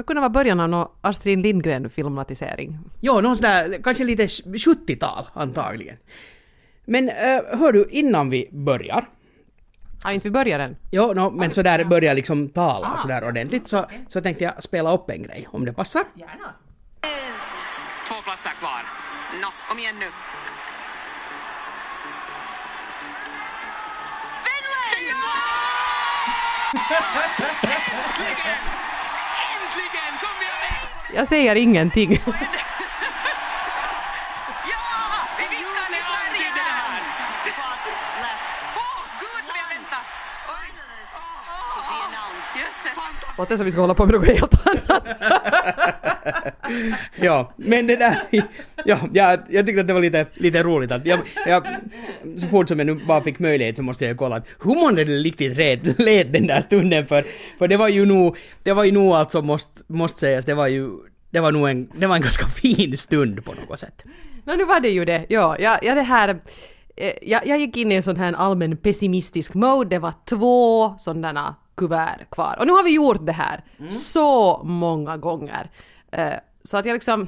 Ska kunna vara början av någon Astrid Lindgren-filmatisering. Ja, någon sån där, kanske lite 70-tal antagligen. Men uh, hör du, innan vi börjar. Ja, inte vi börjar än. Jo, no, men sådär börjar liksom tala och sådär ordentligt så, så tänkte jag spela upp en grej, om det passar. Gärna. Två platser kvar. Nå, kom igen nu. Finland! Äntligen! Äntligen! Som vi har... Jag säger ingenting. Låter som vi ska hålla på med något helt annat. ja, men det där, ja, jag, jag tyckte att det var lite, lite roligt att jag, jag, så fort som jag nu bara fick möjlighet så måste jag kolla att hur månde det riktigt red, led den där stunden för, för det var ju nog, det var ju nog alltså måste, måste sägas, det var ju, det var nog en, det var en ganska fin stund på något sätt. Nå, nu var det ju det. Ja, ja, ja det här... eh, Jag, jag gick in i en sån här allmän pessimistisk mode. Det var två sådana kuvert kvar. Och nu har vi gjort det här så många gånger. Eh, Så att jag liksom...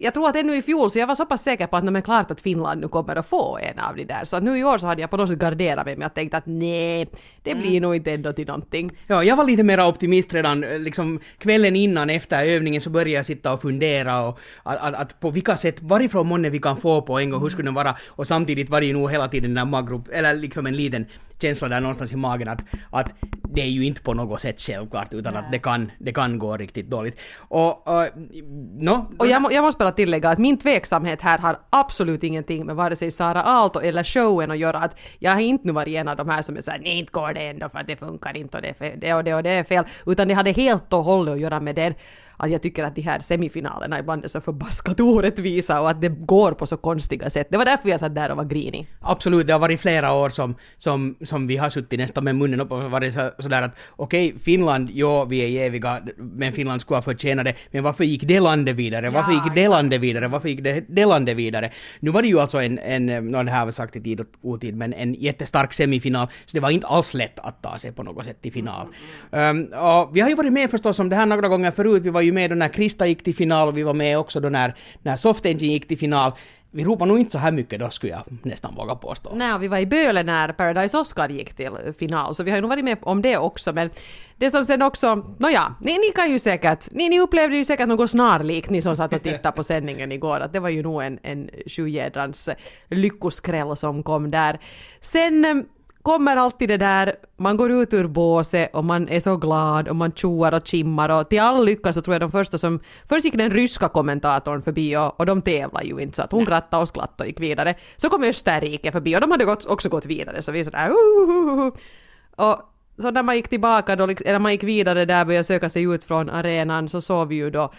Jag tror att ännu i fjol så jag var så pass säker på att är klart att Finland nu kommer att få en av de där. Så att nu i år så hade jag på något sätt garderat mig med att tänka att nej, det blir nog inte ändå till någonting. Ja, jag var lite mer optimist redan eh, liksom kvällen innan efter övningen så började jag sitta och fundera och att, att, att på vilka sätt, varifrån månne vi kan få poäng och hur skulle den vara och samtidigt var det ju nog hela tiden den där magrupp, eller liksom en liten känsla där någonstans i magen att, att det är ju inte på något sätt självklart utan att det kan, det kan gå riktigt dåligt. Och, och no, Och jag, må, jag måste bara tillägga att min tveksamhet här har absolut ingenting med vare sig Sara Aalto eller showen att göra. Att jag har inte nu varit en av de här som är såhär nej inte går det ändå för att det funkar inte och det, det och det och det är fel. Utan det hade helt och hållet att göra med det att jag tycker att de här semifinalerna ibland är så förbaskat orättvisa och att det går på så konstiga sätt. Det var därför jag satt där och var grinig. Absolut, det har varit flera år som, som, som vi har suttit nästan med munnen upp och varit så, sådär att okej, Finland, ja, vi är eviga, men Finland skulle ha förtjänat det, men varför gick det landet vidare? Varför gick det landet vidare? Varför gick det, det landet vidare? Nu var det ju alltså en, en no, det här har vi sagt i tid och otid, men en jättestark semifinal, så det var inte alls lätt att ta sig på något sätt till final. Um, och vi har ju varit med förstås om det här några gånger förut, vi var ju ju med då när Krista gick till final och vi var med också då när, när Soft Engine gick till final. Vi ropade nog inte så här mycket då skulle jag nästan våga påstå. Nej, och vi var i Böle när Paradise Oscar gick till final, så vi har ju nog varit med om det också. Men det som sen också, nåja, ni, ni kan ju säkert, ni, ni upplevde ju säkert något snarlikt, ni som satt och tittade på sändningen igår, att det var ju nog en, en sjujädrans lyckoskräll som kom där. Sen kommer alltid det där, man går ut ur båset och man är så glad och man tjoar och chimmar och till all lycka så tror jag de första som... Först gick den ryska kommentatorn förbi och, och de tävlar ju inte så att hon grattade oss glatt och gick vidare. Så kom Österrike förbi och de hade gått, också gått vidare så vi sådär uh, Och så när man gick tillbaka då, eller man gick vidare där och började söka sig ut från arenan så såg vi ju då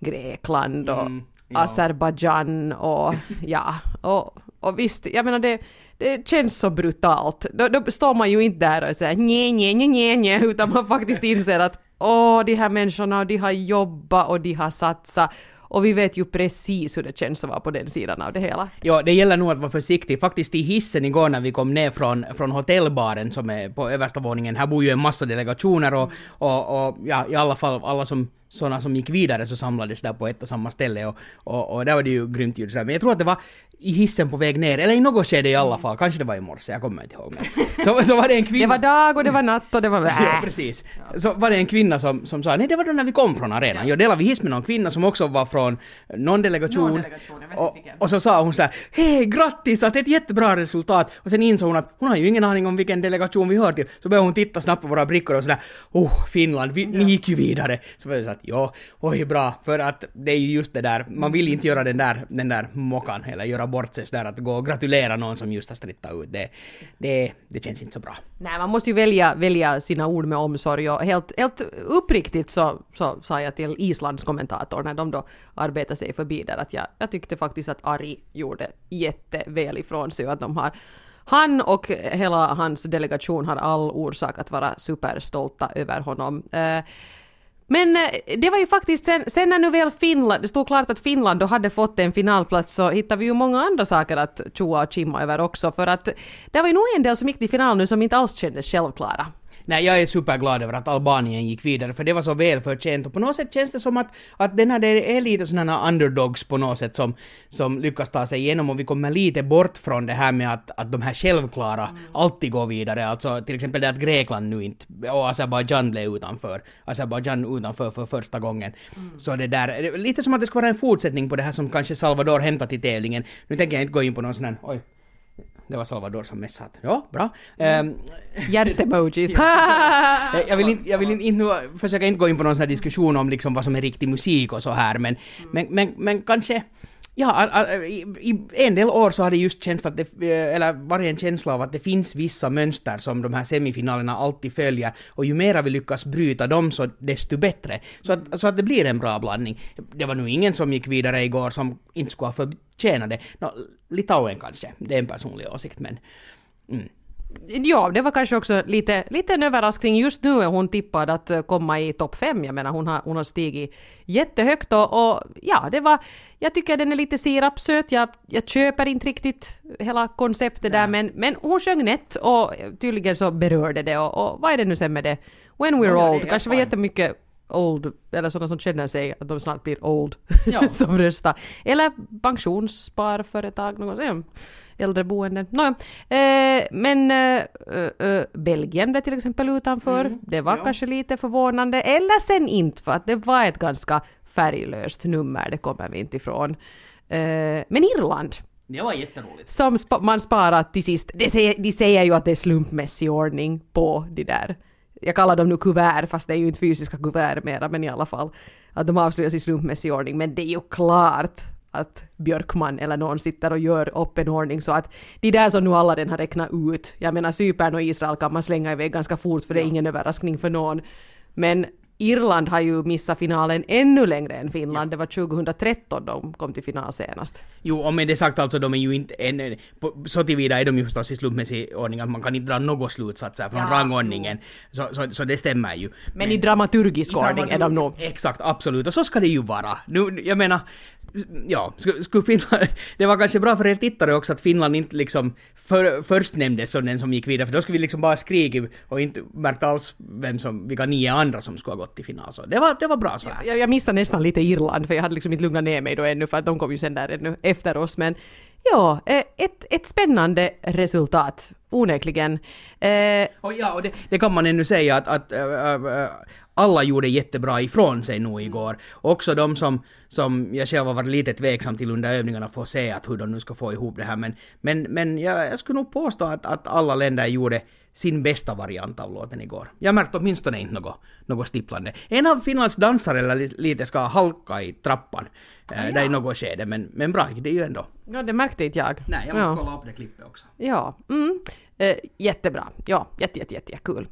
Grekland och Mm, ja. Azerbajdzjan och ja, och, och visst, jag menar det, det känns så brutalt. Då, då står man ju inte där och säger nje, nje, nje, nje, nje, utan man faktiskt inser att åh, de här människorna, de har jobbat och de har satsat. Och vi vet ju precis hur det känns att vara på den sidan av det hela. Ja, det gäller nog att vara försiktig. Faktiskt i hissen igår när vi kom ner från, från hotellbaren som är på översta våningen, här bor ju en massa delegationer och, och, och ja, i alla fall alla som sådana som gick vidare så samlades där på ett och samma ställe och, och, och där var det ju grymt ljud. Men jag tror att det var i hissen på väg ner, eller i något skede i alla fall, kanske det var i morse, jag kommer inte ihåg. Men. Så, så var det en kvinna... Det var dag och det var natt och det var... Ja, precis. Så var det en kvinna som, som sa, nej det var då när vi kom från arenan. Jag delade vi hiss med någon kvinna som också var från någon delegation. Någon delegation, och, och så sa hon så här, hej grattis att det är ett jättebra resultat. Och sen insåg hon att hon har ju ingen aning om vilken delegation vi hör till. Så började hon titta snabbt på våra brickor och sådär, oh Finland, vi, ni gick ju vidare. Så var det så att, ja, oj bra, för att det är ju just det där, man vill inte göra den där, den där mockan eller göra bort sig sådär att gå och gratulera någon som just har strittat ut. Det, det, det känns inte så bra. Nej, man måste ju välja, välja sina ord med omsorg och helt, helt uppriktigt så, så sa jag till Islands kommentator när de då arbetade sig förbi där att jag, jag tyckte faktiskt att Ari gjorde jätteväl ifrån sig och att de har han och hela hans delegation har all orsak att vara superstolta över honom. Eh, men eh, det var ju faktiskt sen, sen när nu väl Finland, det stod klart att Finland då hade fått en finalplats så hittade vi ju många andra saker att tjoa och chimma över också för att det var ju nog en del som gick till final nu som inte alls kändes självklara. Nej, jag är superglad över att Albanien gick vidare, för det var så väl förtjänt. Och på något sätt känns det som att, att den här, det är lite sådana underdogs på något sätt som, som lyckas ta sig igenom och vi kommer lite bort från det här med att, att de här självklara alltid går vidare. Alltså till exempel det att Grekland nu inte, och Azerbajdzjan blev utanför. Azerbajdzjan utanför för första gången. Så det där, lite som att det ska vara en fortsättning på det här som kanske Salvador hämtat i tävlingen. Nu tänker jag inte gå in på någon sån här, oj. Det var Salvador som messade. Ja, bra. Ehm, Hjärtemojis. jag- jag vill inte, jag vill inte, inte försöka inte gå in på någon sån här diskussion om liksom vad som är riktig musik och så här, men, men, men, men kanske Ja, i, i en del år så har det just känts att det, eh, eller varit en känsla av att det finns vissa mönster som de här semifinalerna alltid följer och ju mera vi lyckas bryta dem så desto bättre. Så att, så att det blir en bra blandning. Det var nog ingen som gick vidare igår som inte skulle ha förtjänat det. Nå, Litauen kanske, det är en personlig åsikt men... Mm. Ja, det var kanske också lite, lite en överraskning. Just nu är hon tippad att eh, komma i topp fem. Jag menar, hon har, hon har stigit jättehögt och, och ja, det var... Jag tycker den är lite sirapsöt. Jag, jag köper inte riktigt hela konceptet där, men, men hon sjöng nätt och tydligen så berörde det. Och, och vad är det nu sen med det? When we're Ja, old. Kanske var jättemycket old, eller sådana som känner sig att de snart blir old, Ja. som röstar. Eller pensionssparföretag, något sånt. Äldreboenden. Nåja. Eh, men eh, eh, Belgien blev till exempel utanför. Det var ja. kanske lite förvånande. Eller sen inte, för att det var ett ganska färglöst nummer, det kommer vi inte ifrån. Eh, men Irland, Det var jätteroligt. som spa- man sparar till sist. De säger, de säger ju att det är slumpmässig ordning på de där. Jag kallar dem nu kuvert, fast det är ju inte fysiska kuvert mera, men i alla fall. Att de avslöjas i slumpmässig ordning. Men det är ju klart att Björkman eller någon sitter och gör upp en ordning så att de där som nu alla den har räknat ut, jag menar Cypern och Israel kan man slänga iväg ganska fort för det är ingen överraskning för någon. Men Irland har ju missat finalen ännu längre än Finland. Det var 2013 de kom till final senast. Jo, och med det sagt alltså, de är ju inte på, så tillvida är de ju förstås i slumpmässig ordning att man kan inte dra några slutsatser från Ja, rangordningen. Så, så, så det stämmer ju. Men i dramaturgisk I ordning är de dramaturg- nog. Exakt, absolut. Och så ska det ju vara. Nu, jag menar, ja, skulle, Finland... Det var kanske bra för er tittare också att Finland inte liksom för, först nämndes som den som gick vidare, för då skulle vi liksom bara skrikit och inte märkt alls vem som, vilka nio andra som skulle ha gått till final. Så det var, det var bra så här. Jag, jag missade nästan lite Irland för jag hade liksom inte lugnat ner mig då ännu för att de kom ju sen där ännu efter oss men ja, eh, ett, ett spännande resultat onekligen. Eh, Och ja, och det, det kan man ännu säga att, att äh, äh, alla gjorde jättebra ifrån sig nu igår. Också de som, som jag själv har varit lite tveksam till under övningarna får se att hur de nu ska få ihop det här. Men, men, men jag, jag skulle nog påstå att, att alla länder gjorde sin bästa variant av låten igår. Jag märkte åtminstone inte något, något stipplande. En av Finlands dansare lite ska halka i trappan. Äh, Där i något skede, men, men bra, det är ju ändå. ja, det märkte inte jag. Nej, jag måste ja. kolla upp det klippet också. Ja, mm. eh, jättebra. Ja, jätte, jätte, jätte, kul.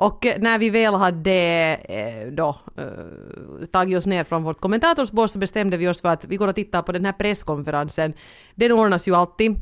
Och eh, när vi väl hade eh, då eh, tagit oss ner från vårt kommentatorsbord så bestämde vi oss för att vi går och tittar på den här presskonferensen. Den ordnas ju alltid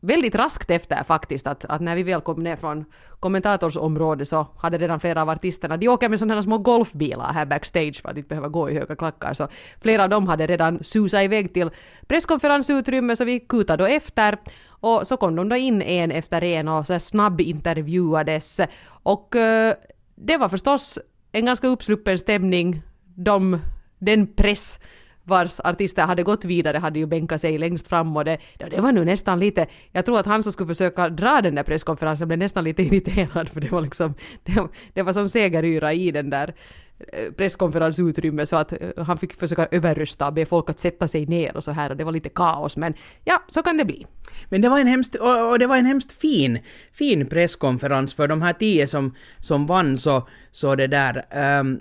väldigt raskt efter faktiskt att, att när vi väl kom ner från kommentatorsområdet så hade redan flera av artisterna, de åker med sådana här små golfbilar här backstage för att inte behöva gå i höga klackar, så flera av dem hade redan susat iväg till presskonferensutrymme så vi kutade då efter och så kom de då in en efter en och så snabbintervjuades och eh, det var förstås en ganska uppsluppen stämning. De, den press vars artister hade gått vidare hade ju bänkat sig längst fram och det, det var nu nästan lite, jag tror att han som skulle försöka dra den där presskonferensen blev nästan lite irriterad för det var liksom, det, det var som segeryra i den där Eh, presskonferensutrymme så att eh, han fick försöka överrösta och be folk att sätta sig ner och så här och det var lite kaos men ja, så kan det bli. Men det var en hemskt, och, det var en hemskt fin, fin presskonferens för de här tio som, som vann så, så det där, um,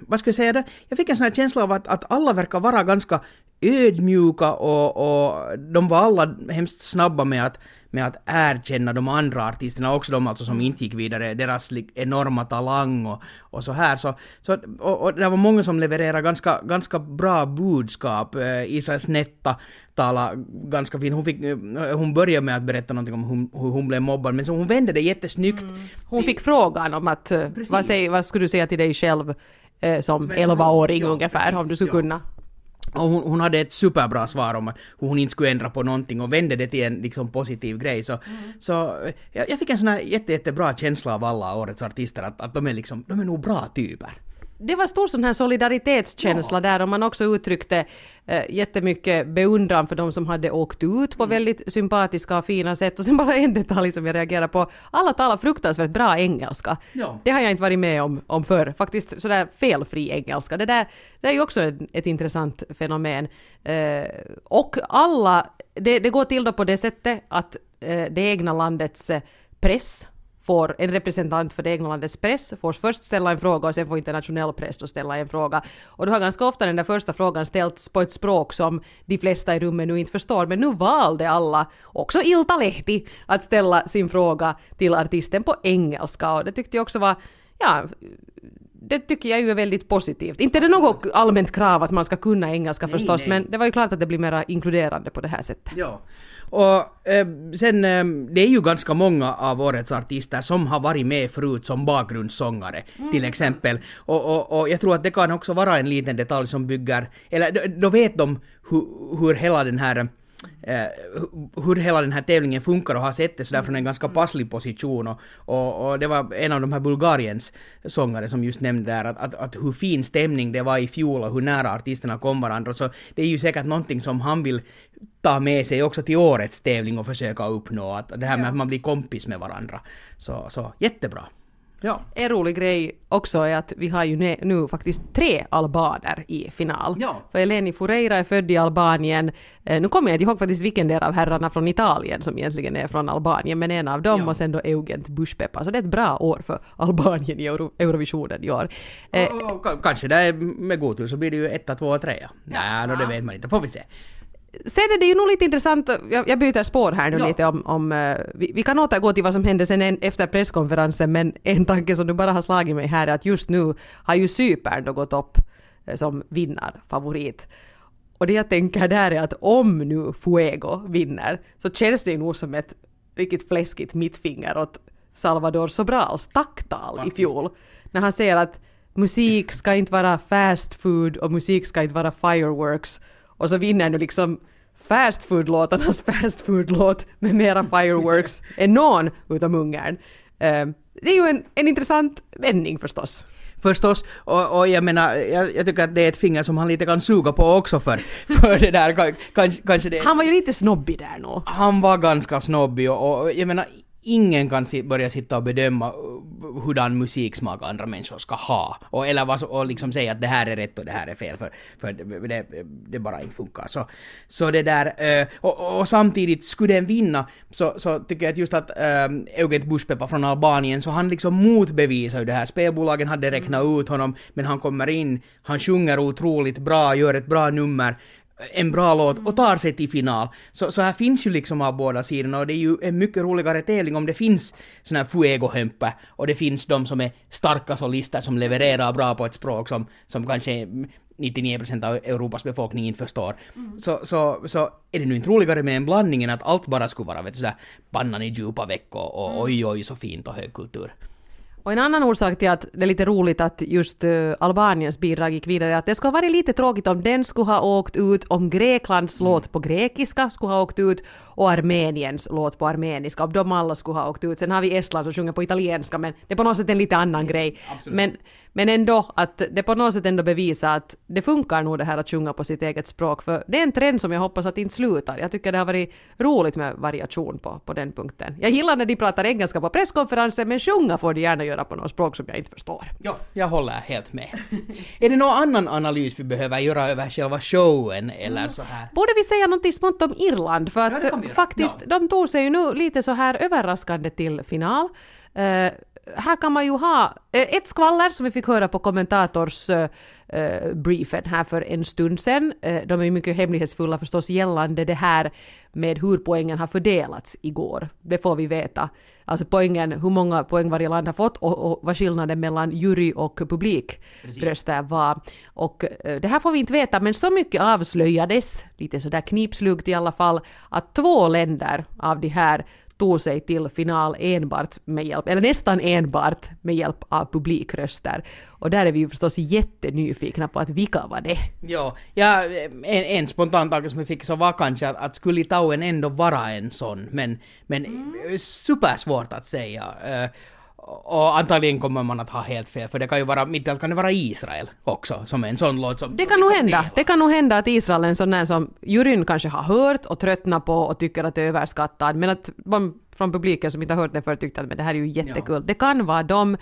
vad ska jag säga det? Jag fick en sån här känsla av att, att alla verkar vara ganska ödmjuka och, och de var alla hemskt snabba med att, med att erkänna de andra artisterna, också de alltså som inte gick vidare, deras enorma talang och, och så här. Så, så, och, och det var många som levererade ganska, ganska bra budskap. Eh, Israels Netta talade ganska fint. Hon, fick, eh, hon började med att berätta någonting om hur, hur hon blev mobbad, men så hon vände det jättesnyggt. Hon fick frågan om att, eh, vad, säger, vad skulle du säga till dig själv eh, som 11-åring ja, ungefär, om du skulle ja. kunna? Och hon, hon hade ett superbra svar om att hur hon inte skulle ändra på någonting och vände det till en liksom positiv grej. Så, så eh, jag, jag fick en sån här jätte, jättebra känsla av alla årets artister att, att de är liksom, de är nog bra typer det var stor sån här solidaritetskänsla där och man också uttryckte eh, jättemycket beundran för de som hade åkt ut på väldigt sympatiska och fina sätt. Och sen bara en detalj som jag reagerar på. Alla talar fruktansvärt bra engelska. Ja. Det har jag inte varit med om, om förr. Faktiskt sådär felfri engelska. Det där det är ju också ett, ett intressant fenomen. Eh, och alla, det, det går till då på det sättet att eh, det egna landets eh, press får en representant för det egna landets press får först ställa en fråga och sen får internationell press då ställa en fråga. Och då har ganska ofta den där första frågan ställts på ett språk som de flesta i rummet nu inte förstår. Men nu valde alla, också Ilta Lehti, att ställa sin fråga till artisten på engelska. Och det tyckte jag också var, ja, det tycker jag ju är väldigt positivt. Inte är det något allmänt krav att man ska kunna engelska Nej, förstås, nej. men det var ju klart att det blir mera inkluderande på det här sättet. Ja. Och eh, sen, eh, det är ju ganska många av årets artister som har varit med förut som bakgrundssångare till exempel. Och, och, och jag tror att det kan också vara en liten detalj som bygger, eller då, då vet de hur, hur hela den här eh, hur hela den här tävlingen funkar och har sett det sådär från en ganska passlig position och, och, och det var en av de här Bulgariens sångare som just nämnde där att, att, att hur fin stämning det var i fjol och hur nära artisterna kom varandra så det är ju säkert någonting som han vill ta med sig också till årets tävling och försöka uppnå att det här med att man blir kompis med varandra. Så, så jättebra. Ja. En rolig grej också är att vi har ju nu faktiskt tre albaner i final. Ja. För Eleni Fureira är född i Albanien. Eh, nu kommer jag inte ihåg faktiskt vilken del av herrarna från Italien som egentligen är från Albanien, men en av dem Ja. och sen då Eugent Bushpeppa. Så det är ett bra år för Albanien i Euro- Eurovisionen i år. Eh, Och, och, ka- kanske där med god tur så blir det ju etta, tvåa, trea. Nej, no, det vet man inte. Får vi se. Sen är det ju nog lite intressant, jag, jag byter spår här nu Ja. lite om, om eh, vi, vi kan återgå till vad som hände sen en, efter presskonferensen, men en tanke som du bara har slagit mig här är att just nu har ju Cypern då gått upp eh, som vinnarfavorit. Och det jag tänker där är att om nu Fuego vinner så känns det ju nog som ett riktigt fläskigt mittfinger åt Salvador Sobrals tacktal i fjol. När han säger att musik ska inte vara fast food och musik ska inte vara fireworks. Och så vinner nu liksom fast food-låtarnas fast food-låt med mera fireworks än någon utom Ungern. Eh, det är ju en, en intressant vändning förstås. Förstås, och, och jag menar, jag, jag tycker att det är ett finger som han lite kan suga på också för, för det där, kan- kanske, kanske det... Han var ju lite snobbig där nog. han var ganska snobbig och, och jag menar, ingen kan si, börja sitta och bedöma uh, hurdan musiksmak andra människor ska ha. Och, eller vad, så- och liksom säga att det här är rätt och det här är fel, för, för det, det, bara inte funkar. Så, så det där, uh, och, och, samtidigt, skulle den vinna, så, så tycker jag att just att um, Eugent Buspepa från Albanien, så han liksom motbevisar ju det här. Spelbolagen hade räknat ut honom, men han kommer in, han sjunger otroligt bra, gör ett bra nummer, en bra låt och tar sig till final. Så, så här finns ju liksom av båda sidorna och det är ju en mycket roligare tävling om det finns såna här fuego-hömpar och det finns de som är starka solister som levererar bra på ett språk som, som kanske 99% av Europas befolkning inte förstår. Så, så, så är det nu inte roligare med en blandning än att allt bara skulle vara vet du, sådär pannan i djupa veck och, och oj oj så fint och högkultur. Och en annan orsak till att det är lite roligt att just uh, Albaniens bidrag gick vidare är att det skulle ha varit lite tråkigt om den skulle ha åkt ut, om Greklands låt på grekiska skulle ha åkt ut och Armeniens låt på armeniska, om de alla skulle ha åkt ut. Sen har vi Estland som sjunger på italienska men det är på något sätt en lite annan grej. absolut. Men, men ändå att det på något sätt ändå bevisar att det funkar nog det här att sjunga på sitt eget språk för det är en trend som jag hoppas att inte slutar. Jag tycker det har varit roligt med variation på, på den punkten. Jag gillar när de pratar engelska på presskonferenser men sjunga får de gärna göra på något språk som jag inte förstår. Ja, jag håller helt med. är det någon annan analys vi behöver göra över själva showen eller så här? Borde vi säga någonting smått om Irland? För Ja, att göra. faktiskt, Ja. de tog sig ju nu lite så här överraskande till final. Eh, här kan man ju ha eh, ett skvaller som vi fick höra på kommentators eh, eh, briefen här för en stund sedan. De är ju mycket hemlighetsfulla förstås gällande det här med hur poängen har fördelats igår. Det får vi veta. Alltså poängen, hur många poäng varje land har fått och, och vad skillnaden mellan jury och publikröster var. Och det här får vi inte veta, men så mycket avslöjades, lite sådär knipslugt i alla fall, att två länder av de här tog sig till final enbart med hjälp, eller nästan enbart med hjälp av publikröster. Och där är vi ju förstås jättenyfikna på att vilka var det? Ja, ja en, en spontan tanke som jag fick så var kanske att, att skulle Litauen ändå vara en sån, men, men Mm. supersvårt att säga. Eh, och antagligen kommer man att ha helt fel, för det kan ju vara, mitt kan det vara Israel också, som är en sån låt som... Det kan nog liksom hända. delar. Det kan nog hända att Israel är en sån där som juryn kanske har hört och tröttnat på och tycker att det är överskattad, men att man från publiken som inte har hört den förr tyckte att men det här är ju jättekul. Det kan vara dem.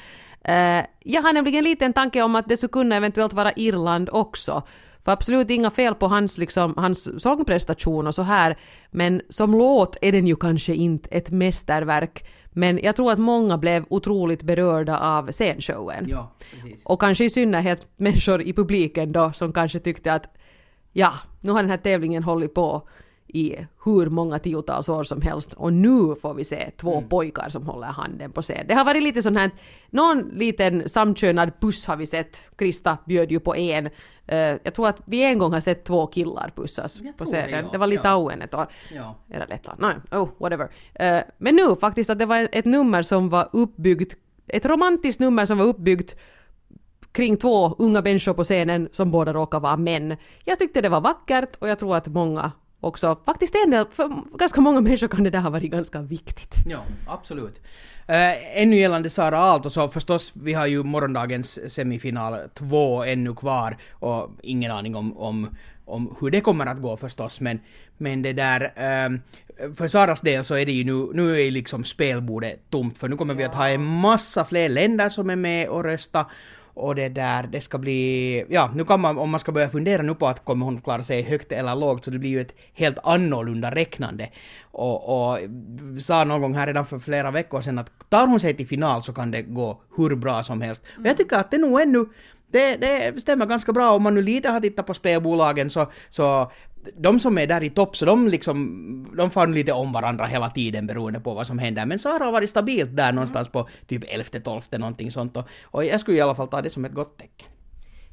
Eh, jag har nämligen lite en tanke om att det skulle kunna eventuellt vara Irland också. För absolut inga fel på hans, liksom, hans sångprestation och så här, men som låt är den ju kanske inte ett mästerverk. Men jag tror att många blev otroligt berörda av scenshowen. Ja, precis. Och kanske i synnerhet människor i publiken då som kanske tyckte att ja, nu har den här tävlingen hållit på i hur många tiotals år som helst och nu får vi se två pojkar som håller handen på scen. Det har varit lite sån här, någon liten samkönad puss har vi sett. Krista bjöd ju på en. Eh, jag tror att vi en gång har sett två killar pussas på tror det, scenen. ja. Det var Litauen ett år. Ja. Eller Lettland, nej, oh whatever. Eh, men nu faktiskt att det var ett nummer som var uppbyggt, ett romantiskt nummer som var uppbyggt kring två unga människor på scenen som båda råkar vara män. Jag tyckte det var vackert och jag tror att många också, faktiskt en del, för ganska många människor kan det där ha varit ganska viktigt. Ja, absolut. Uh, ännu gällande Sara Aalto så förstås, vi har ju morgondagens semifinal två ännu kvar och ingen aning om, om, om hur det kommer att gå förstås men, men det där ehm, för Saras del så är det ju nu, nu är liksom spelbordet tomt för nu kommer vi att ha en massa fler länder som är med och rösta och det där, det ska bli, ja nu kan man, om man ska börja fundera nu på att kommer hon klara sig högt eller lågt så det blir ju ett helt annorlunda räknande. Och, och sa någon gång här redan för flera veckor sedan att tar hon sig till final så kan det gå hur bra som helst. Och jag tycker att det nog ännu, det, det stämmer ganska bra om man nu lite har tittat på spelbolagen så, så de som är där i topp så de liksom, de far lite om varandra hela tiden beroende på vad som händer. Men Sara har varit stabilt där någonstans på typ 11-12 någonting sånt och, och jag skulle i alla fall ta det som ett gott tecken.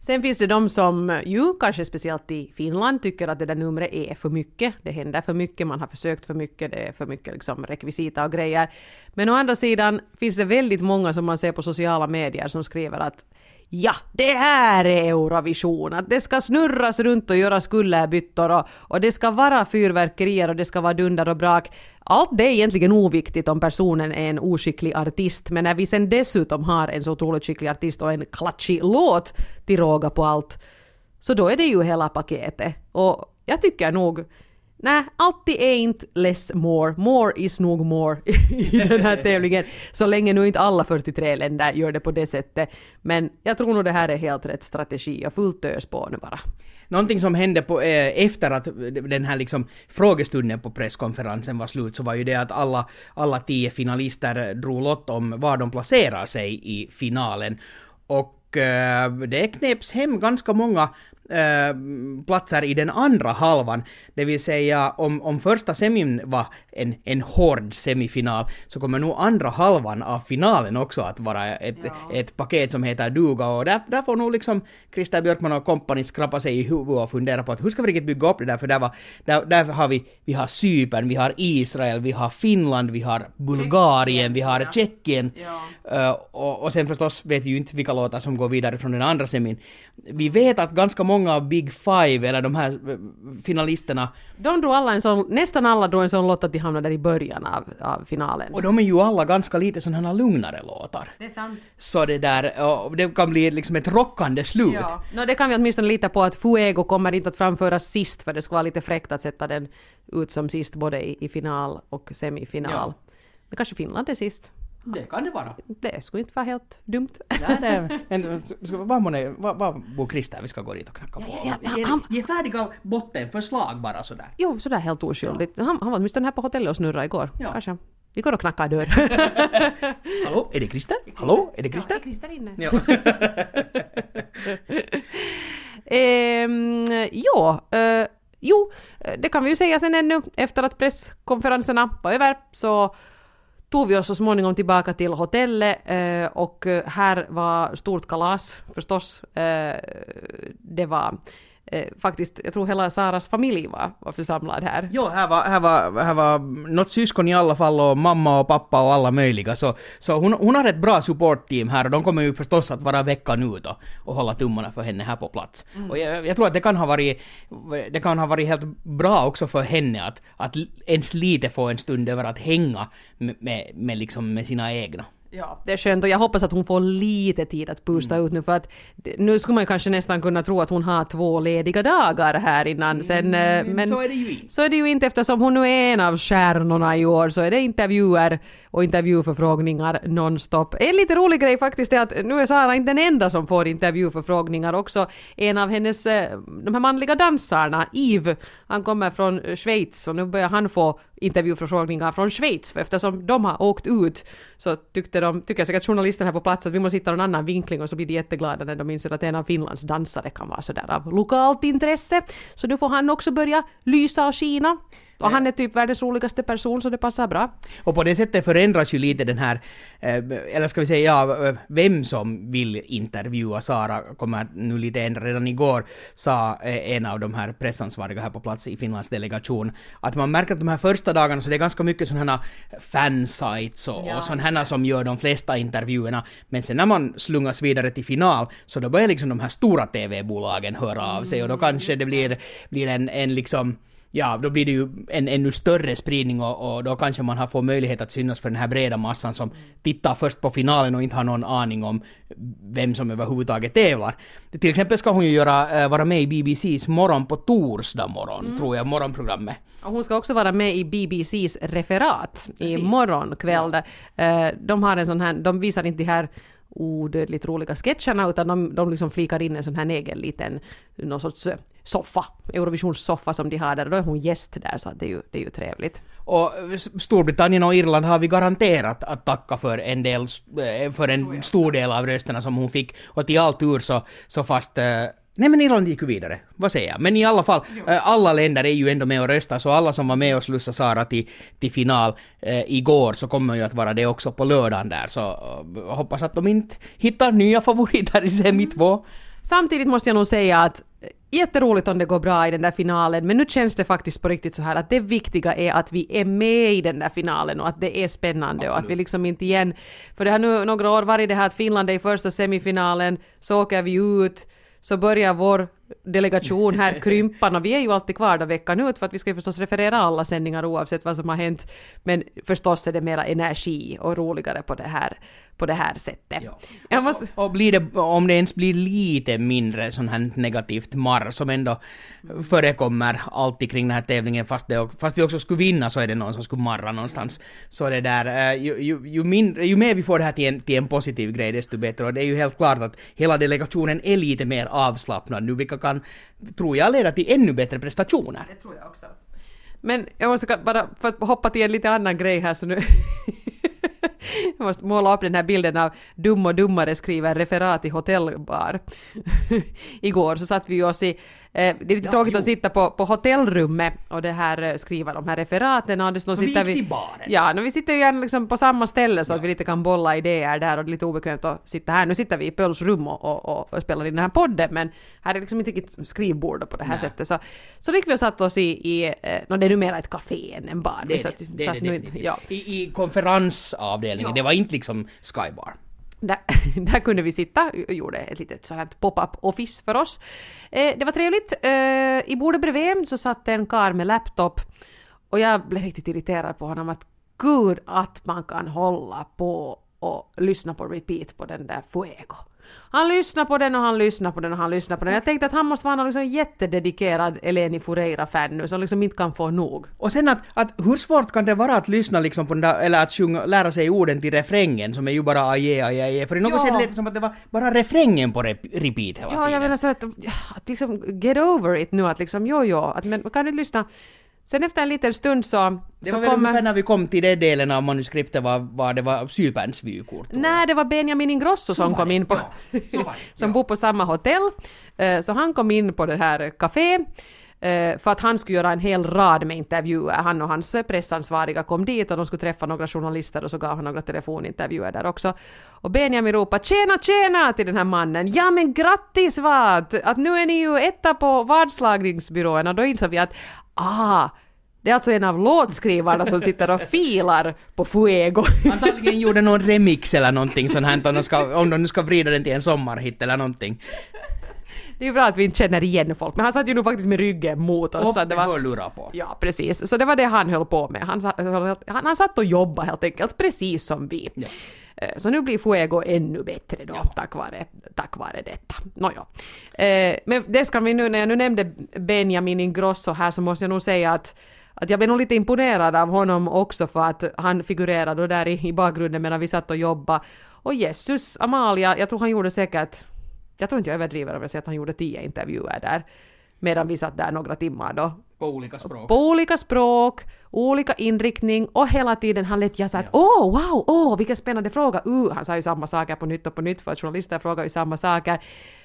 Sen finns det de som ju, kanske speciellt i Finland, tycker att det där numret är för mycket. Det händer för mycket, man har försökt för mycket, det är för mycket liksom rekvisita och grejer. Men å andra sidan finns det väldigt många som man ser på sociala medier som skriver att Ja, det här är Eurovision! Att det ska snurras runt och göras kullerbyttor och, och det ska vara fyrverkerier och det ska vara dunder och brak. Allt det är egentligen oviktigt om personen är en oskicklig artist, men när vi sen dessutom har en så otroligt skicklig artist och en klatschig låt till råga på allt, så då är det ju hela paketet. Och jag tycker nog Nej, alltid är inte less more. More is nog more i den här tävlingen. Så länge nu inte alla 43 länder gör det på det sättet. Men jag tror nog det här är helt rätt strategi och fullt ös på nu bara. Någonting som hände på, eh, efter att den här liksom frågestunden på presskonferensen var slut så var ju det att alla, alla tio finalister drog lott om var de placerar sig i finalen. Och eh, det kneps hem ganska många platser i den andra halvan. Det vill säga om, om första semin var en, en hård semifinal så kommer nog andra halvan av finalen också att vara ett, ett paket som heter duga. Och där, där får nog liksom Christer Björkman och kompani skrapa sig i huvudet och fundera på att hur ska vi riktigt bygga upp det där? För där, var, där, där har vi, vi har Cypern, vi har Israel, vi har Finland, vi har Bulgarien, vi har Tjeckien. Eh, och, och sen förstås vet vi ju inte vilka låtar som går vidare från den andra semin. Vi vet att ganska många av Big Five, eller de här eh, finalisterna, De drog alla en sån, nästan alla drog en sån lott att de hamnade där i början av, av finalen. och de är ju alla ganska lite sådana här lugnare låtar. Det är sant. Så det där, och det kan bli liksom ett rockande slut. Ja. No, det kan vi åtminstone lita på att Fuego kommer inte att framföras sist för det skulle vara lite fräckt att sätta den ut som sist både i, i final och semifinal. Ja. Men kanske Finland är sist. Det kan det vara. Det skulle inte vara helt dumt. Nej, det, men, ska, vad månne, vad, vad Bo Christer, vi ska gå dit och knacka på. Ja, ja, Ge, han- ge färdiga bottenförslag bara sådär. Jo, sådär helt oskyldigt. Han, han var åtminstone här på hotellet och snurrade igår. Ja. Kanske. Vi går och knackar dörr. Hallå, är det Christer? Hallå, är det Christer? Ja, är Christer inne? Ja. Ehm, ja, eh, jo, eh, det kan vi ju säga sen ännu. Efter att presskonferenserna var över så tog vi oss så småningom tillbaka till hotellet eh, och här var stort kalas förstås. Eh, det var eh, faktiskt, jag tror hela Saras familj var, var församlad här. Jo, här var, här, var, här var något syskon i alla fall och mamma och pappa och alla möjliga. Så, så hon, hon har ett bra supportteam här och de kommer ju förstås att vara veckan ut och, och hålla tummarna för henne här på plats. Och jag, jag tror att det kan ha varit, det kan ha varit helt bra också för henne att, att ens lite få en stund över att hänga med, med, med, liksom med sina egna. Ja, det är skönt och jag hoppas att hon får lite tid att pusta Mm. ut nu för att nu skulle man ju kanske nästan kunna tro att hon har två lediga dagar här innan sen eh, men Mm, så är det ju inte. så är det ju inte eftersom hon nu är en av stjärnorna i år så är det intervjuer och intervjuförfrågningar nonstop. En lite rolig grej faktiskt är att nu är Sara inte den enda som får intervjuförfrågningar också. En av hennes, eh, de här manliga dansarna, Yves, han kommer från Schweiz och nu börjar han få intervjuförfrågningar från Schweiz för eftersom de har åkt ut så tyckte de, tycker säkert journalisterna här på plats att vi måste hitta någon annan vinkling och så blir de jätteglada när de inser att en av Finlands dansare kan vara sådär av lokalt intresse. Så nu får han också börja lysa och skina. Och han är typ världens roligaste person så det passar bra. Och på det sättet förändras ju lite den här, eh, eller ska vi säga, ja, vem som vill intervjua Sara kommer nu lite ändra. Redan igår sa eh, en av de här pressansvariga här på plats i Finlands delegation att man märker att de här första dagarna så det är ganska mycket sådana här fansites och, och sådana som gör de flesta intervjuerna. Men sen när man slungas vidare till final så då börjar liksom de här stora TV-bolagen höra av sig och då kanske det blir, blir en, en liksom Ja, då blir det ju en ännu större spridning och, och då kanske man har fått möjlighet att synas för den här breda massan som tittar först på finalen och inte har någon aning om vem som överhuvudtaget tävlar. Till exempel ska hon ju göra, äh, vara med i BBCs Morgon på torsdag morgon, tror jag, morgonprogrammet. Och hon ska också vara med i BBCs referat Precis. i morgon kväll. där, eh, De har en sån här, de visar inte de här odödligt roliga sketcherna utan de, de liksom flikar in en sån här egen liten, någon sorts eh, soffa, Eurovisionssoffa som de har där och då är hon gäst där så att det är ju, det är ju trevligt. Och Storbritannien och Irland har vi garanterat att tacka för en del, eh, för en stor del av rösterna som hon fick. Och till all tur så, så fast eh, Nej men Irland gick ju vidare, vad säger jag? Men i alla fall, eh, alla länder är ju ändå med och röstar, så alla som var med och slussade Sara till, till final eh, igår så kommer ju att vara det också på lördagen där, så eh, hoppas att de inte hittar nya favoriter i semi två. Samtidigt måste jag nog säga att eh, jätteroligt om det går bra i den där finalen, men nu känns det faktiskt på riktigt så här att det viktiga är att vi är med i den där finalen och att det är spännande och att vi liksom inte igen, för det har nu några år varit det här att Finland är i första semifinalen, så åker vi ut, så börjar vår delegation här krympa och vi är ju alltid kvar då veckan ut för att vi ska ju förstås referera alla sändningar oavsett vad som har hänt. Men förstås är det mera energi och roligare på det här, på det här sättet. Ja. Måste, Och blir det, om det ens blir lite mindre sån här negativt marr som ändå förekommer alltid kring den här tävlingen fast, det, fast vi också skulle vinna så är det någon som skulle marra någonstans. Så det där, eh, ju, ju, ju, mindre, ju mer vi får det här till en, till en positiv grej desto bättre och det är ju helt klart att hela delegationen är lite mer avslappnad nu vilket kan, tror jag, leda till ännu bättre prestationer. Det tror jag också. Men jag måste bara, för att hoppa till en lite annan grej här så nu... jag måste måla upp den här bilden av Dum och Dummare skriver referat i hotellbar. Igår så satt vi oss i... Eh, det är lite Ja, tråkigt jo. att sitta på, på hotellrummet och det här eh, skriva de här referaten och det, så Så vi sitter till baren. Ja, men vi sitter ju gärna liksom på samma ställe så att vi lite kan bolla idéer där och det är lite obekvämt att sitta här. Nu sitter vi i Pöls rum och, och, och, och spelar in den här podden men här är liksom inte riktigt skrivbord på det här Nej. sättet. Så, så gick vi och satte oss i, i eh, no, det är numera ett café än en bar. Det Vi är satt- det, det, är satt det nu- definitivt. ja. I, I konferensavdelningen, Ja. det var inte liksom Skybar. Där, där kunde vi sitta och gjorde ett litet sånt här pop-up office för oss. Eh, det var trevligt. Eh, I bordet bredvid så satt en kar med laptop och jag blev riktigt irriterad på honom att gud att man kan hålla på och lyssna på repeat på den där Fuego. Han lyssnar på den och han lyssnar på den och han lyssnar på den. Jag tänkte att han måste vara någon liksom jättededikerad Eleni Fureira-fan nu som liksom inte kan få nog. Och sen att, att hur svårt kan det vara att lyssna liksom på den där, eller att sjunga, lära sig orden till refrängen som är ju bara aje, aje, aje. För i något Ja. skede lät det som att det var bara refrängen på rep, repeat hela Ja, jag tiden. menar så att, att liksom get over it nu, att liksom jo, jo, att men kan du lyssna? Sen efter en liten stund så, det så var väl ungefär när vi kom till den delen av manuskriptet var, var det var Cyperns vykort. Nej, det var Benjamin Ingrosso som kom det, in på... ja. Så det, som ja. bor på samma hotell. Eh, Så han kom in på det här café. eh, för att han skulle göra en hel rad med intervjuer. Han och hans pressansvariga kom dit och de skulle träffa några journalister och så gav han några telefonintervjuer där också. Och Benjamin ropade ”Tjena, tjena!” till den här mannen. ”Ja men grattis vad! Att nu är ni ju etta på vadslagningsbyrån” och då insåg vi att ah, det är alltså en av låtskrivarna som sitter och filar på Fuego. Antagligen gjorde någon remix eller någonting sånt här om de, ska, om de nu ska vrida den till en sommarhit eller någonting. Det är bra att vi inte känner igen folk, men han satt ju nog faktiskt med ryggen mot oss. Och så det var... hörlurar på. Ja, precis. Så det var det han höll på med. Han, han, han satt och jobbade helt enkelt, precis som vi. Ja. Eh, Så nu blir Fuego ännu bättre då, tack, vare, tack vare detta. Nåja. Eh, men det ska vi nu, när jag nu nämnde Benjamin Ingrosso här så måste jag nog säga att att jag blev nog lite imponerad av honom också för att han figurerade där i, i bakgrunden medan vi satt och jobbade. Och Jesus, Amalia, jag tror han gjorde säkert, jag tror inte jag överdriver om jag säger att han gjorde tio intervjuer där. Medan vi satt där några timmar då På olika språk. på olika språk, olika inriktning och hela tiden han lät jag säga att åh wow, åh vilken spännande fråga, uh, han sa ju samma saker på nytt och på nytt för att journalister frågar ju samma saker.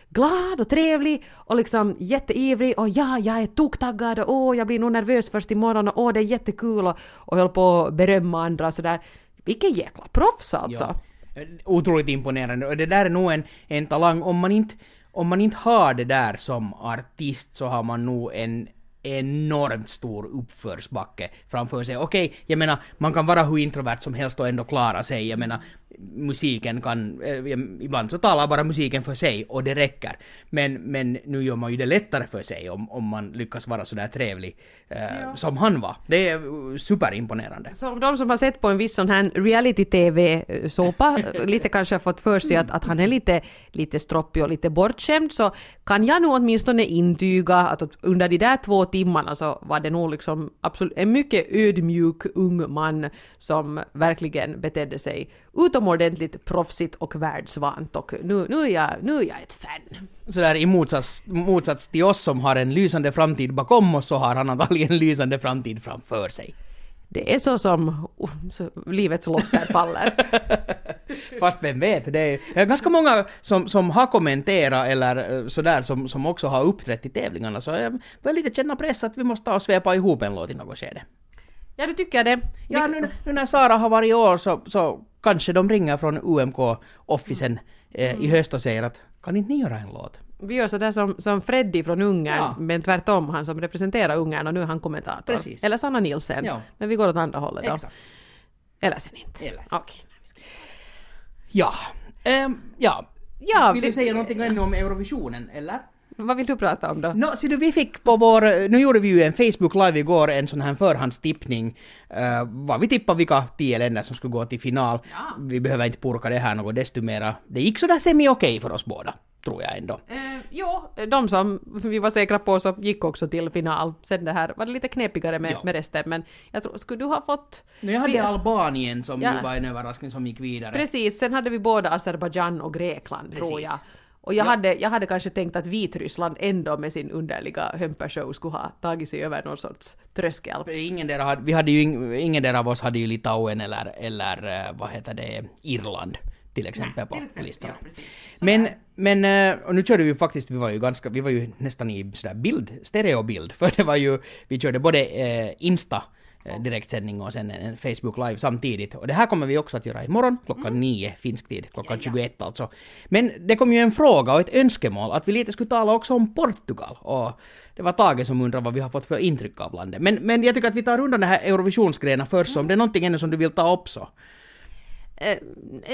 Glad och trevlig och liksom jätteivrig och ja, jag är toktaggad och åh, jag blir nog nervös först imorgon och åh, det är jättekul och, och höll på att berömma andra och sådär. Vilken jäkla proffs alltså. Ja. Otroligt imponerande. Och det där är nog en, en talang. Om man, inte, om man inte har det där som artist så har man nog en enormt stor uppförsbacke framför sig. Okej, jag menar, man kan vara hur introvert som helst och ändå klara sig. Jag menar, musiken kan... Eh, ibland så talar bara musiken för sig och det räcker. Men, men nu gör man ju det lättare för sig om, om man lyckas vara sådär trevlig eh, som han var. Det är eh, superimponerande. Så de som har sett på en viss sån här reality-tv-såpa lite kanske har fått för sig att, att han är lite, lite stroppig och lite bortskämd så kan jag nog åtminstone intyga att under de där två timmarna så var det nog liksom absolut en mycket ödmjuk ung man som verkligen betedde sig utomordentligt proffsigt och världsvant och nu, nu, är, jag, nu är jag ett fan. sådär i motsats, motsats till oss som har en lysande framtid bakom oss så har han antagligen en lysande framtid framför sig. Det är så som oh, så livets lotter faller. Fast vem vet, det är ganska många som, som har kommenterat eller eh, sådär som, som också har uppträtt i tävlingarna så jag börjar lite känna press att vi måste ta och svepa ihop en låt i något skede. Ja, du tycker det? Ja, nu, nu när Sara har varit i år så, så kanske de ringer från UMK-officen eh, i höst och säger att kan inte ni göra en låt? Vi gör sådär som, som Freddy från Ungern, Ja. men tvärtom, han som representerar Ungern och nu är han kommentator. Precis. Eller Sanna Nielsen. Ja. Men vi går åt andra hållet då. Exakt. Eller sen inte. Eller sen. Okej. Ja. Ehm, ja. Ja, Vill du vi- säga någonting ännu om Eurovisionen, eller? Vad vill du prata om då? Nå, ser du, vi fick på vår... Nu gjorde vi ju en Facebook live igår, en sån här förhandstippning. Uh, vad vi tippade vilka tio länder som skulle gå till final. Ja. Vi behöver inte purka det här något desto mera. Det gick sådär semi-okej för oss båda, tror jag ändå. Eh, jo, de som vi var säkra på så gick också till final. Sen det här var det lite knepigare med, Ja. med resten, men jag tror, skulle du ha fått... Nu jag hade vi- Albanien som Ja. ju var en överraskning som gick vidare. Precis, sen hade vi båda Azerbajdzjan och Grekland, tror Precis. jag. Och jag, Ja. hade, jag hade kanske tänkt att Vitryssland ändå med sin underliga hömpershow skulle ha tagit sig över någon sorts tröskel. Ingen där hade, vi hade ju ing, ingen där av oss hade ju Litauen eller, eller eh, vad heter det, Irland till exempel på listan. Men, men, eh, och nu körde vi ju faktiskt, vi var ju ganska, vi var ju nästan i sådär bild, stereobild, för det var ju, vi körde både eh, Insta direktsändning och sen en Facebook live samtidigt. Och det här kommer vi också att göra imorgon klockan nio finsk tid, klockan 21 alltså. Men det kom ju en fråga och ett önskemål att vi lite skulle tala också om Portugal. Och det var Tage som undrade vad vi har fått för intryck av landet. Men, men jag tycker att vi tar undan den här Eurovisionsgrenen först, så om det är någonting ännu som du vill ta upp så. Eh,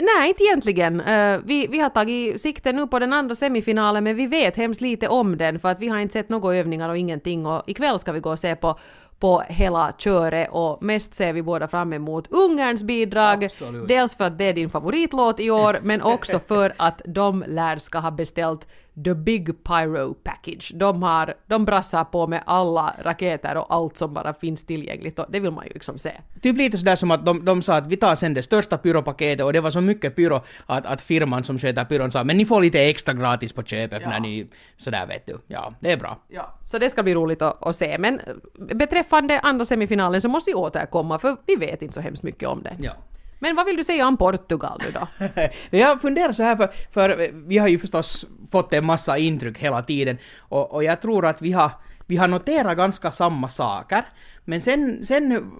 nej, inte egentligen. Eh, vi, vi har tagit sikte nu på den andra semifinalen, men vi vet hemskt lite om den för att vi har inte sett några övningar och ingenting och ikväll ska vi gå och se på på hela köret och mest ser vi båda fram emot Ungerns bidrag. Absolut. Dels för att det är din favoritlåt i år, men också för att de lär ska ha beställt The Big Pyro Package. De, har, de brassar på med alla raketer och allt som bara finns tillgängligt och det vill man ju liksom se. Typ lite sådär som att de, de sa att vi tar sen det största pyropaketet och det var så mycket pyro att, att firman som sköter pyron sa men ni får lite extra gratis på köpet Ja. när ni... Sådär vet du. Ja, det är bra. Ja. Så det ska bli roligt att, att se. Men eh, beträffande andra semifinalen så måste vi återkomma för vi vet inte så hemskt mycket om det. Ja. Men vad vill du säga om Portugal nu då? jag funderar så här för, för vi har ju förstås fått en massa intryck hela tiden och, och jag tror att vi har vi har noterat ganska samma saker, men sen, sen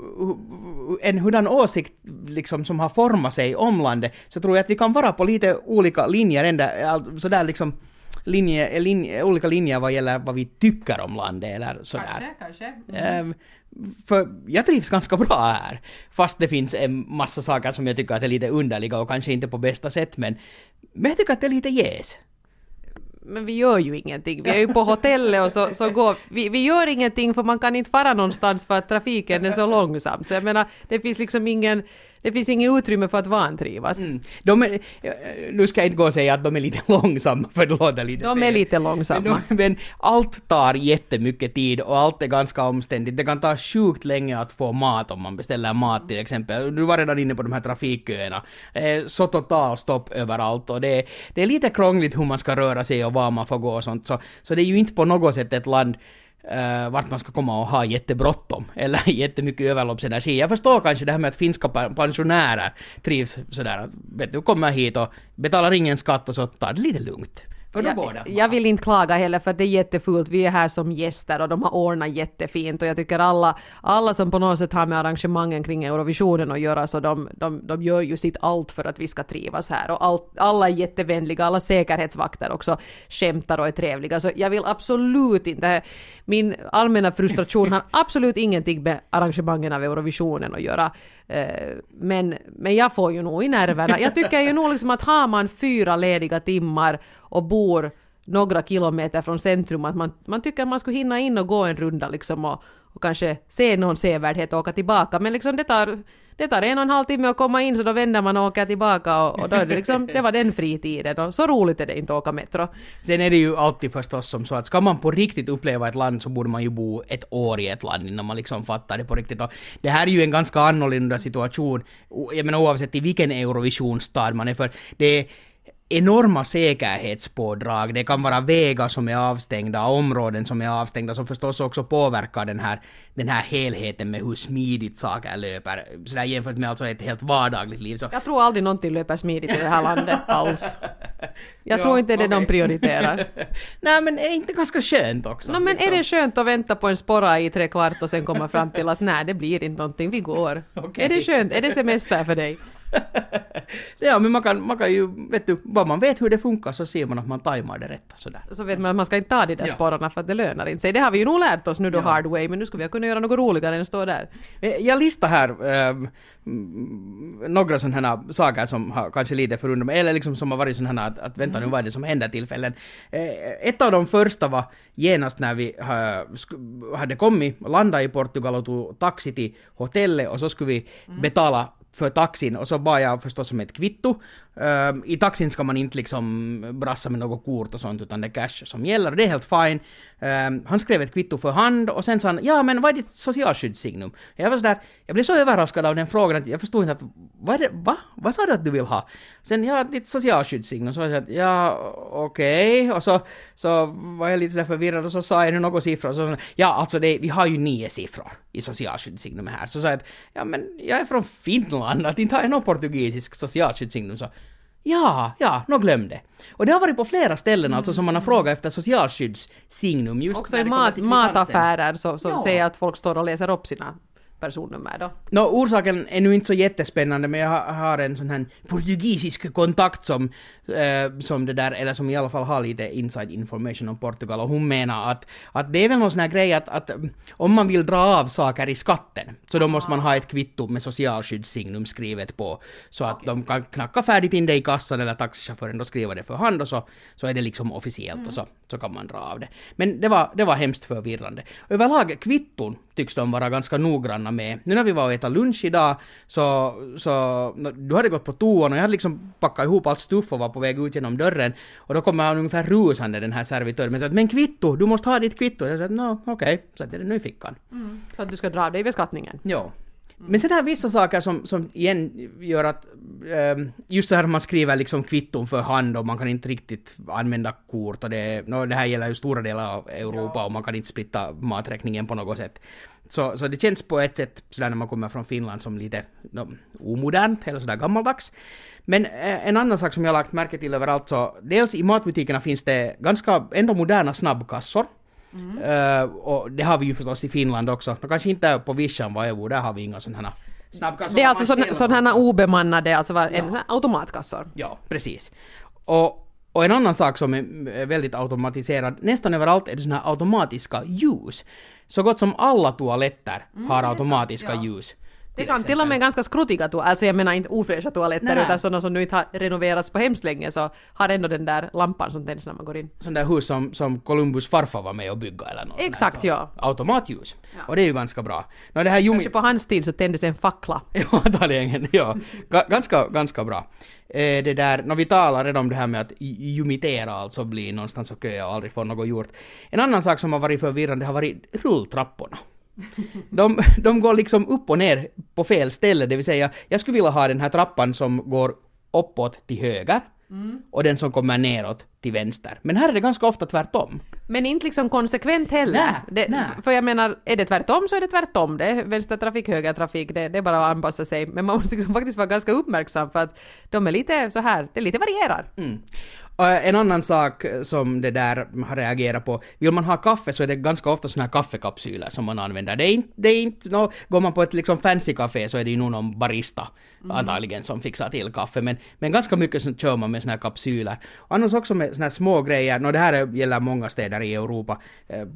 en hurdan åsikt liksom som har format sig om landet, så tror jag att vi kan vara på lite olika linjer ända, alltså, sådär liksom linje, linje, olika linjer vad gäller vad vi tycker om landet eller sådär. kanske. Ehm, för jag trivs ganska bra här. Fast det finns en massa saker som jag tycker att är lite underliga och kanske inte på bästa sätt men, men jag tycker att det är lite jäs. Men vi gör ju ingenting. Vi är ju på hotellet och så, så går vi, vi gör ingenting för man kan inte fara någonstans för att trafiken är så långsam. Så jag menar, det finns liksom ingen, det finns inget utrymme för att vantrivas. Mm. De är, eh, nu ska jag inte gå och säga att de är lite långsamma för det låter lite De är lite Men, långsamma. de, men allt tar jättemycket tid och allt är ganska omständigt. Det kan ta sjukt länge att få mat om man beställer mat till exempel. Du var redan inne på de här trafikköerna. Eh, så total stopp överallt och det, det är lite krångligt hur man ska röra sig och var man får gå och sånt. Så, så det är ju inte på något sätt ett land uh, vart man ska komma och ha jättebråttom eller jättemycket överloppsenergi. Jag förstår kanske det här med att finska pensionärer trivs sådär att vet du, kommer hit och betalar ingen skatt och så tar det lite lugnt. För då går det. Jag, jag vill inte klaga heller för att det är jättefult. Vi är här som gäster och de har ordnat jättefint och jag tycker alla, alla som på något sätt har med arrangemangen kring Eurovisionen att göra så de, de, de gör ju sitt allt för att vi ska trivas här och allt, alla är jättevänliga, alla säkerhetsvakter också skämtar och är trevliga så jag vill absolut inte, min allmänna frustration har absolut ingenting med arrangemangen av Eurovisionen att göra. Eh, Men, men jag får ju nog i nerverna. Jag tycker ju nog liksom att har man fyra lediga timmar och bor några kilometer från centrum, att man, man tycker att man skulle hinna in och gå en runda liksom och, och kanske se någon sevärdhet och åka tillbaka. Men liksom det tar, det tar en och en halv timme att komma in så då vänder man och åker tillbaka och, och då är det liksom, det var den fritiden och så roligt är det inte att åka metro. Sen är det ju alltid förstås som så att ska man på riktigt uppleva ett land så borde man ju bo ett år i ett land innan man liksom fattar det på riktigt. Och det här är ju en ganska annorlunda situation, jag menar oavsett i vilken Eurovisionsstad man är för. Det är enorma säkerhetspådrag, det kan vara vägar som är avstängda, områden som är avstängda som förstås också påverkar den här, den här helheten med hur smidigt saker löper. Sådär jämfört med alltså ett helt vardagligt liv. Så Jag tror aldrig någonting löper smidigt i det här landet alls. Jag Ja, tror inte det är de prioriterar. Nej men är inte ganska skönt också? No, men är liksom? det skönt att vänta på en sporra i tre kvart och sen komma fram till att nej, det blir inte någonting, vi går. Okej. Är det skönt? Är det semester för dig? ja, men man kan, man kan ju, vet du, bara man vet hur det funkar så ser man att man tajmar det rätt sådär. Så vet man att man ska inte ta de där Ja. sporrarna för att det lönar inte sig. Det har vi ju nog lärt oss nu då Ja. hard way, men nu ska vi kunna göra något roligare än att stå där. Eh, Jag listar här mm, några sådana här saker som har kanske lite förundrat mig, eller liksom som har varit sådana här att, att vänta nu vad är det som händer tillfällen. Eh, ett av de första var genast när vi sk- hade kommit, landat i Portugal och tog taxi till hotellet och så skulle vi betala för taxin och så bad jag förstås om ett kvitto. Ehm, I taxin ska man inte liksom brassa med något kort och sånt utan det är cash som gäller och det är helt fine. Ehm, han skrev ett kvitto för hand och sen sa han ja men vad är ditt socialskyddssignum? Jag var sådär, jag blev så överraskad av den frågan att jag förstod inte att vad är det, va? Vad sa du att du vill ha? Sen ja, ditt socialskyddssignum. Så var jag att ja okej och så, så var jag lite sådär förvirrad och så sa jag nu några siffror och så sa han, ja alltså det, vi har ju nio siffror i socialskyddssignum här. Så sa jag att ja men jag är från Finland, att inte har jag någon portugisisk socialskyddssignum. Så Ja, ja, nå glöm det. Och det har varit på flera ställen alltså som man har frågat efter socialskyddssignum just Också i mat, mataffärer så, så Ja. ser jag att folk står och läser upp sina personnummer då. Nå, orsaken är nu inte så jättespännande, men jag ha- har en sån här portugisisk kontakt som, eh, som det där, eller som i alla fall har lite inside information om Portugal, och hon menar att, att det är väl någon sån här grej att, att mm, om man vill dra av saker i skatten, så då måste man ha ett kvitto med socialskyddssignum skrivet på, så att de kan knacka färdigt in det i kassan eller taxichauffören då skriver det för hand och så, så är det liksom officiellt och så, så kan man dra av det. Men det var, det var hemskt förvirrande. Överlag, kvitton tycks de vara ganska noggranna med. Nu när vi var och äta lunch idag så, så du hade gått på toan och jag hade liksom packat ihop allt stuff och var på väg ut genom dörren och då kommer han ungefär rusande den här servitören men sa att men kvitto, du måste ha ditt kvitto. Jag sa att no, okej, satte det nu i fickan. Så att du ska dra av dig beskattningen. Ja. Men sen här vissa saker som, som igen gör att ehm, just så här man skriver liksom kvitton för hand och man kan inte riktigt använda kort och det, no, det här gäller ju stora delar av Europa och man kan inte splitta maträkningen på något sätt. Så, så det känns på ett sätt sådär när man kommer från Finland som lite no, omodernt eller sådär gammaldags. Men eh, en annan sak som jag lagt märke till överallt så dels i matbutikerna finns det ganska ändå moderna snabbkassor Eh, och det har vi ju förstås i Finland också. Nå, kanske inte på Vischan bor, där har vi inga sådana snabbkassor. Det är alltså sådana här obemannade, alltså var- Ja. automatkassor. Ja, precis. Och, och en annan sak som är väldigt automatiserad, nästan överallt är det såna här automatiska ljus. Så gott som alla toaletter har automatiska ljus. Det är sant, till och med ganska skruttiga toaletter, alltså jag menar inte ofräscha toaletter Nej. utan sådana som nu inte har renoverats på hemskt länge så har ändå den där lampan som tänds när man går in. Sån där hus som, som Columbus farfar var med och bygga eller något. Exakt, så. ja. Automatljus. Och det är ju ganska bra. Nå, det här Jumi... Kanske på hans tid så tändes en fackla. Ja, antagligen. Ja. Ga- ganska, ganska bra. Eh, det där, när vi talar redan om det här med att jumitera, alltså bli någonstans och köa och aldrig få något gjort. En annan sak som har varit förvirrande har varit rulltrapporna. De, de går liksom upp och ner på fel ställe, det vill säga jag skulle vilja ha den här trappan som går uppåt till höger och den som kommer neråt till vänster. Men här är det ganska ofta tvärtom. Men inte liksom konsekvent heller. Nej, det, nej. För jag menar, är det tvärtom så är det tvärtom. Det är vänstertrafik, högertrafik, det, det är bara att anpassa sig. Men man måste liksom faktiskt vara ganska uppmärksam för att de är lite så här, det lite varierar. Mm. Eh, en annan sak eh, som det där har reagerat på, vill man ha kaffe så är det ganska ofta såna här kaffekapsyler som man använder. Det är inte, det är inte no, går man på ett liksom fancy café så är det ju nog någon barista antagligen som fixar till kaffe, men, men ganska mycket så kör man med såna här kapsyler. Och annars också med såna här små grejer, no, det här är- gäller många städer i Europa. Eh,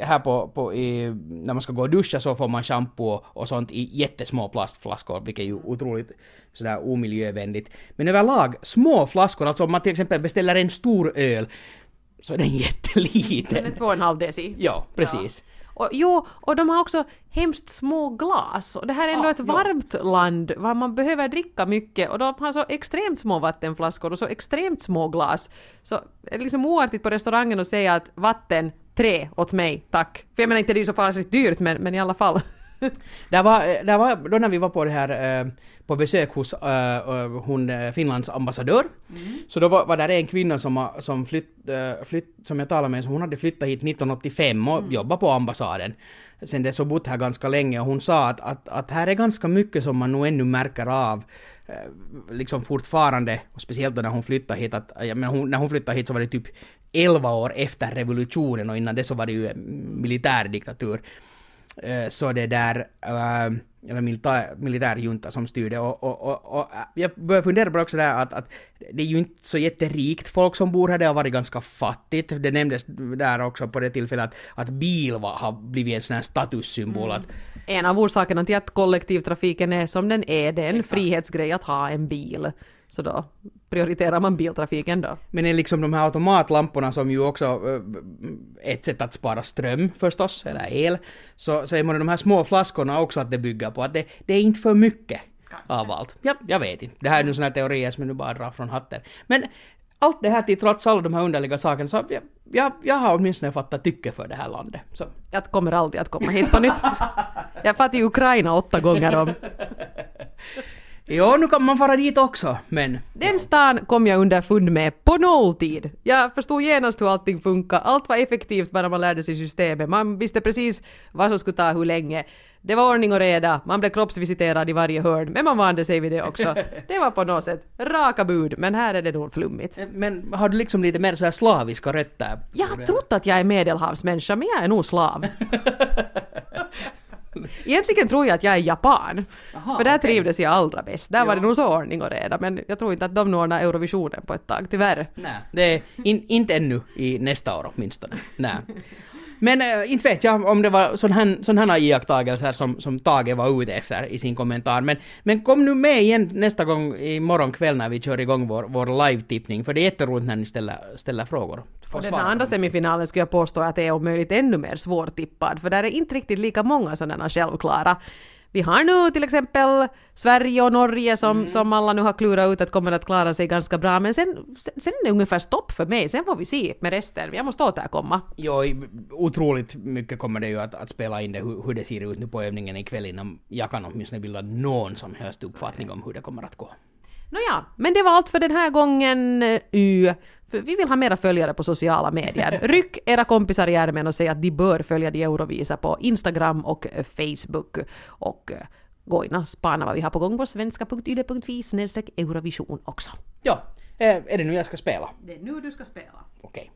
här på, på i, när man ska gå och duscha så får man shampoo och sånt i jättesmå plastflaskor, vilket är ju otroligt sådär omiljövänligt. Men överlag, små flaskor, alltså om man till exempel beställer en stor öl, så är den Den är jätteliten. två och en halv deci. Ja, precis. Och, jo, och de har också hemskt små glas. Och det här är ändå Ja, ett ja. varmt land var man behöver dricka mycket och de har så extremt små vattenflaskor och så extremt små glas. Så det är liksom oartigt på restaurangen att säga att vatten, tre åt mig, tack. För jag menar inte det är ju så farligt dyrt men, men i alla fall. Det var, det var då när vi var på det här eh, på besök hos eh, eh, hon eh, Finlands ambassadör. Så då var, var där en kvinna som, har- som flytt, eh, flytt, som jag talade med, så hon hade flyttat hit 1985 och jobbat på ambassaden. Sen dess och bott här ganska länge och hon sa att, att, att här är ganska mycket som man nog ännu märker av eh, liksom fortfarande, och speciellt då när hon flyttade hit, att, jag menar, hon, när hon flyttade hit så var det typ 11 år efter revolutionen och innan det så var det ju militärdiktatur. Eh, så det där, eh, eller militär, militärjunta som styrde och, och, och, och eh, jag börjar fundera på också där att, att det är ju inte så jätterikt folk som bor här, det har varit ganska fattigt. Det nämndes där också på det tillfället att, att bil var, har blivit en sån här statussymbol att En av orsakerna till att kollektivtrafiken är som den är, det är en frihetsgrej att ha en bil. Så då prioriterar man biltrafiken då. Men är liksom de här automatlamporna som ju också eh, ett sätt att spara ström förstås, eller el, så, så är man de här små flaskorna också att det bygger på att det, det är inte för mycket av allt. Ja, jag vet inte. Det här är nu här teorier som jag nu bara drar från hatten. Men allt det här till trots alla de här underliga sakerna så jag, jag, jag har åtminstone fattat tycke för det här landet. Så. Jag kommer aldrig att komma hit på nytt. Jag fatt i Ukraina åtta gånger om. Jo, nu kan man fara dit också, men... Den stan kom jag underfund med på nolltid. Jag förstod genast hur allting funkar. Allt var effektivt bara man lärde sig systemet. Man visste precis vad som skulle ta hur länge. Det var ordning och reda. Man blev kroppsvisiterad i varje hörn, men man vande sig vid det också. Det var på något sätt raka bud, men här är det nog flummigt. Men har du liksom lite mer så här slaviska rötter? Jag har trott att jag är medelhavsmänniska, men jag är nog slav. Egentligen tror jag att jag är japan. Aha, för där okej. trivdes jag allra bäst. Där var Ja. det nog så ordning och reda, men jag tror inte att de ordnar Eurovisionen på ett tag, tyvärr. Nej, det är in, inte ännu i nästa år åtminstone. Nej. Men äh, inte vet jag om det var sådana här, sån här iakttagelser som, som Tage var ute efter i sin kommentar. Men, men kom nu med igen nästa gång imorgon kväll när vi kör igång vår, vår live-tippning. För det är jätteroligt när ni ställer, ställer frågor. Och den andra semifinalen skulle jag påstå att det är om möjligt ännu mer svårtippad, för där är inte riktigt lika många sådana självklara. Vi har nu till exempel Sverige och Norge som, Mm. som alla nu har klurat ut att kommer att klara sig ganska bra, men sen, sen, sen är det ungefär stopp för mig. Sen får vi se med resten. Jag måste återkomma. Jo, otroligt mycket kommer det ju att, att spela in det hur, hur det ser ut nu på övningen ikväll innan jag kan åtminstone bilda någon som helst uppfattning om hur det kommer att gå. Nåja, men det var allt för den här gången. eh, Y. För vi vill ha mera följare på sociala medier. Ryck era kompisar i ärmen och säg att de bör följa de Eurovisa på Instagram och eh, Facebook. Och eh, gå in och spana vad vi har på gång på svenska.yle.fi snedstreck Eurovision också. Ja, eh, är det nu jag ska spela? Det är nu du ska spela. Okej.